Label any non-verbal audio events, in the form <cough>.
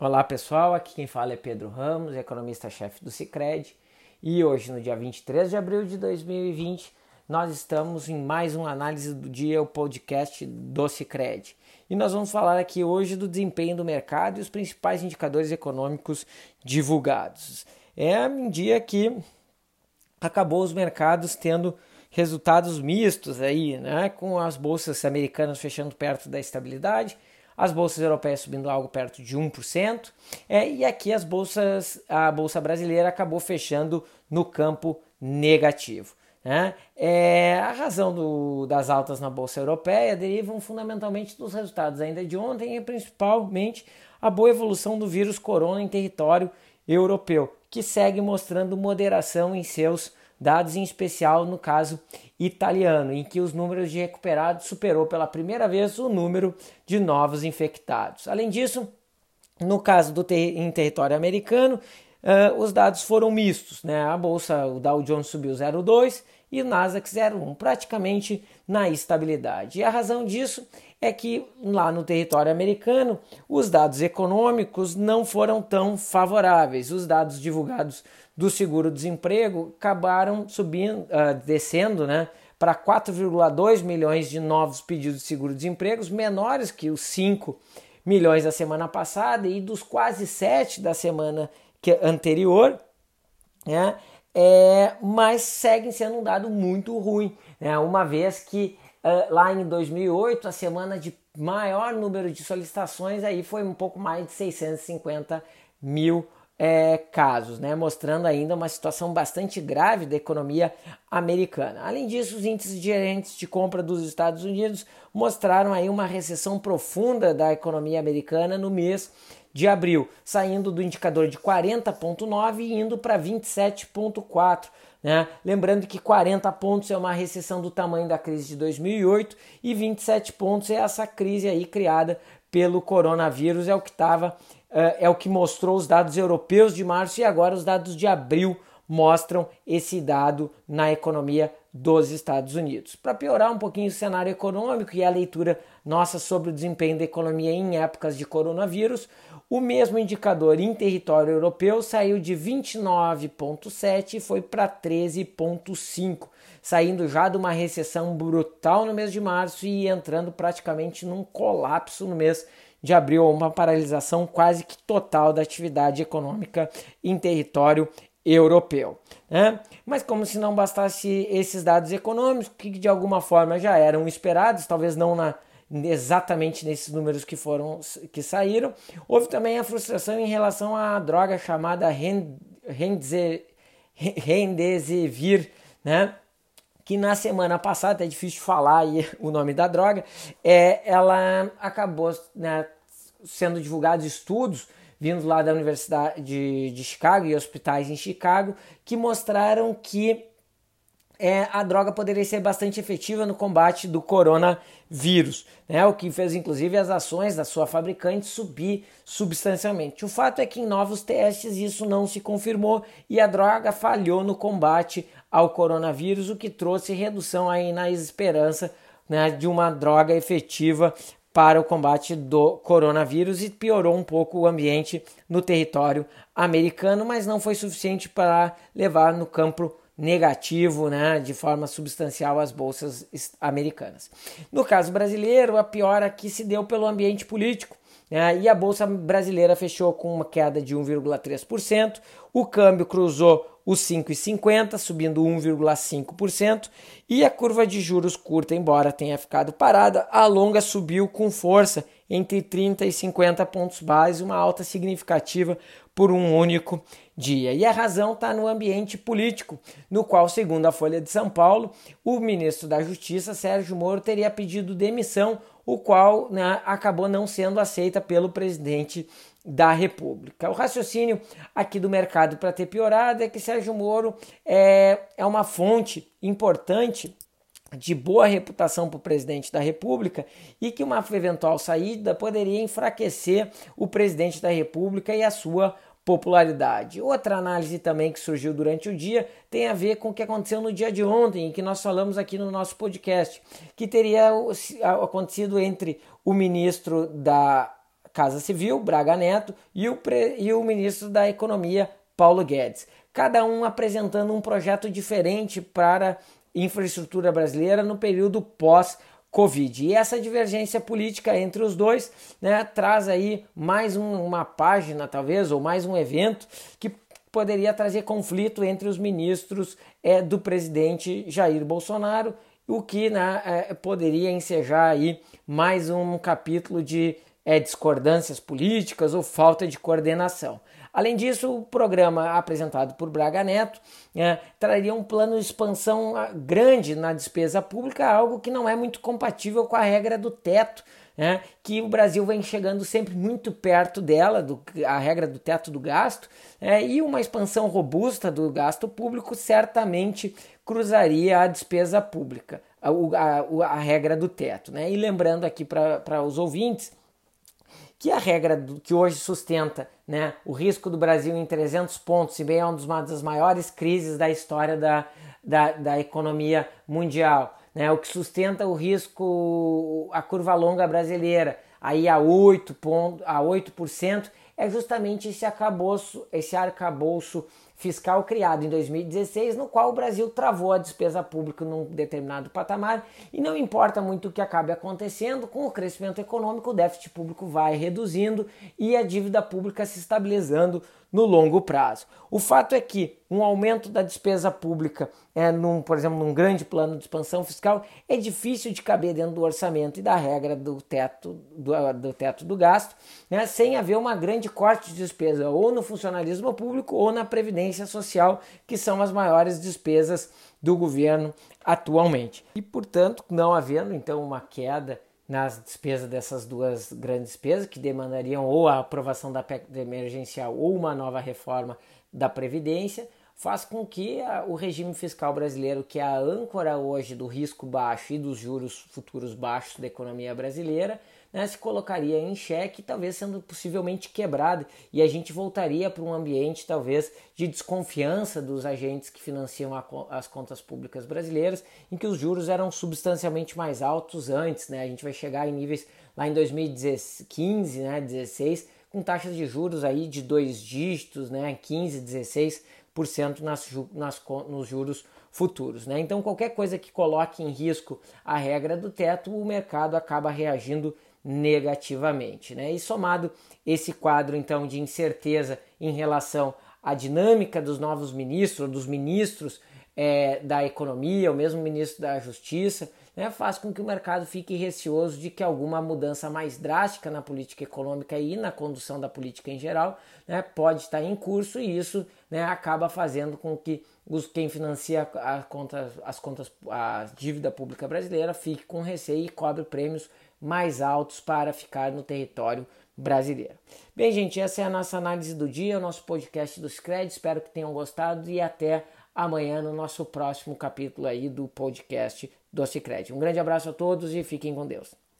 Olá pessoal, aqui quem fala é Pedro Ramos, economista-chefe do Cicred, e hoje, no dia 23 de abril de 2020, nós estamos em mais uma análise do dia, o podcast do Cicred. E nós vamos falar aqui hoje do desempenho do mercado e os principais indicadores econômicos divulgados. É um dia que acabou os mercados tendo resultados mistos aí, né, com as bolsas americanas fechando perto da estabilidade as bolsas europeias subindo algo perto de 1%, é, e aqui as bolsas, a bolsa brasileira acabou fechando no campo negativo. Né? É, a razão do, das altas na bolsa europeia derivam fundamentalmente dos resultados ainda de ontem e principalmente a boa evolução do vírus corona em território europeu, que segue mostrando moderação em seus dados em especial no caso italiano, em que os números de recuperados superou pela primeira vez o número de novos infectados. Além disso, no caso do ter em território americano, uh, os dados foram mistos, né? A bolsa, o Dow Jones subiu 0,2 e o Nasdaq 0,1, praticamente na estabilidade. E a razão disso é que lá no território americano os dados econômicos não foram tão favoráveis. Os dados divulgados do seguro-desemprego acabaram subindo, uh, descendo, né, para 4,2 milhões de novos pedidos de seguro-desemprego, menores que os 5 milhões da semana passada e dos quase 7 da semana anterior, né, é, mas seguem sendo um dado muito ruim, né, uma vez que uh, lá em 2008 a semana de maior número de solicitações aí foi um pouco mais de 650 mil é, casos, né, mostrando ainda uma situação bastante grave da economia americana. Além disso, os índices de gerentes de compra dos Estados Unidos mostraram aí uma recessão profunda da economia americana no mês de abril, saindo do indicador de 40,9 e indo para 27,4. Né? Lembrando que 40 pontos é uma recessão do tamanho da crise de 2008 e 27 pontos é essa crise aí criada pelo coronavírus, é o que estava é, é o que mostrou os dados europeus de março e agora os dados de abril mostram esse dado na economia dos Estados Unidos. Para piorar um pouquinho o cenário econômico e a leitura nossa sobre o desempenho da economia em épocas de coronavírus, o mesmo indicador em território europeu saiu de 29,7 e foi para 13,5, saindo já de uma recessão brutal no mês de março e entrando praticamente num colapso no mês de abril, uma paralisação quase que total da atividade econômica em território europeu. Né? Mas como se não bastasse esses dados econômicos, que de alguma forma já eram esperados, talvez não na, exatamente nesses números que foram que saíram, houve também a frustração em relação à droga chamada Remdesivir, né? Que na semana passada, é difícil falar aí <laughs> o nome da droga, é, ela acabou né, sendo divulgados estudos vindos lá da Universidade de, de Chicago e hospitais em Chicago que mostraram que é, a droga poderia ser bastante efetiva no combate do coronavírus, né? o que fez inclusive as ações da sua fabricante subir substancialmente. O fato é que em novos testes isso não se confirmou e a droga falhou no combate ao coronavírus, o que trouxe redução aí na esperança né, de uma droga efetiva para o combate do coronavírus e piorou um pouco o ambiente no território americano, mas não foi suficiente para levar no campo negativo, né, de forma substancial as bolsas americanas. No caso brasileiro, a piora aqui se deu pelo ambiente político. Né, e a bolsa brasileira fechou com uma queda de 1,3%, o câmbio cruzou os 5,50, subindo 1,5%, e a curva de juros curta, embora tenha ficado parada, a longa subiu com força entre 30 e 50 pontos base, uma alta significativa por um único dia. E a razão está no ambiente político, no qual, segundo a Folha de São Paulo, o ministro da Justiça, Sérgio Moro, teria pedido demissão, o qual né, acabou não sendo aceita pelo presidente da República. O raciocínio aqui do mercado para ter piorado é que Sérgio Moro é, é uma fonte importante de boa reputação para o presidente da República e que uma eventual saída poderia enfraquecer o presidente da República e a sua popularidade. Outra análise também que surgiu durante o dia tem a ver com o que aconteceu no dia de ontem, em que nós falamos aqui no nosso podcast, que teria acontecido entre o ministro da Casa Civil, Braga Neto, e o, e o ministro da Economia, Paulo Guedes. Cada um apresentando um projeto diferente para infraestrutura brasileira no período pós Covid. E essa divergência política entre os dois né, traz aí mais um, uma página, talvez, ou mais um evento que poderia trazer conflito entre os ministros é, do presidente Jair Bolsonaro, o que né, é, poderia ensejar aí mais um capítulo de é, discordâncias políticas ou falta de coordenação. Além disso, o programa apresentado por Braga Neto é, traria um plano de expansão ah, grande na despesa pública, algo que não é muito compatível com a regra do teto, né, que o Brasil vem chegando sempre muito perto dela, do, a regra do teto do gasto, é, e uma expansão robusta do gasto público certamente cruzaria a despesa pública, a, a, a regra do teto. Né? E lembrando aqui para os ouvintes que a regra do, que hoje sustenta né, o risco do Brasil em 300 pontos, se bem é uma das maiores crises da história da, da, da economia mundial, né, o que sustenta o risco, a curva longa brasileira, aí a 8%, ponto, a 8% é justamente esse arcabouço, esse arcabouço fiscal criado em 2016, no qual o Brasil travou a despesa pública num determinado patamar e não importa muito o que acabe acontecendo, com o crescimento econômico, o déficit público vai reduzindo e a dívida pública se estabilizando no longo prazo. O fato é que um aumento da despesa pública, é, num, por exemplo, num grande plano de expansão fiscal, é difícil de caber dentro do orçamento e da regra do teto do, do teto do gasto, né, sem haver uma grande corte de despesa ou no funcionalismo público ou na previdência social, que são as maiores despesas do governo atualmente. E, portanto, não havendo então uma queda nas despesas dessas duas grandes despesas, que demandariam ou a aprovação da PEC emergencial ou uma nova reforma da Previdência, faz com que a, o regime fiscal brasileiro, que é a âncora hoje do risco baixo e dos juros futuros baixos da economia brasileira, né, se colocaria em xeque, talvez sendo possivelmente quebrado, e a gente voltaria para um ambiente talvez de desconfiança dos agentes que financiam a, as contas públicas brasileiras, em que os juros eram substancialmente mais altos antes, né? A gente vai chegar em níveis lá em 2015, né, 16, com taxas de juros aí de dois dígitos, né, 15, 16% nas, nas, nos juros futuros. Né? Então, qualquer coisa que coloque em risco a regra do teto, o mercado acaba reagindo negativamente. Né? E somado esse quadro então de incerteza em relação à dinâmica dos novos ministros, dos ministros é, da economia, o mesmo ministro da justiça, né, faz com que o mercado fique receoso de que alguma mudança mais drástica na política econômica e na condução da política em geral né, pode estar em curso e isso né, acaba fazendo com que os, quem financia a conta, as contas, a dívida pública brasileira fique com receio e cobre prêmios mais altos para ficar no território brasileiro. Bem, gente, essa é a nossa análise do dia, o nosso podcast dos créditos. Espero que tenham gostado e até amanhã no nosso próximo capítulo aí do podcast do Cicred. Um grande abraço a todos e fiquem com Deus.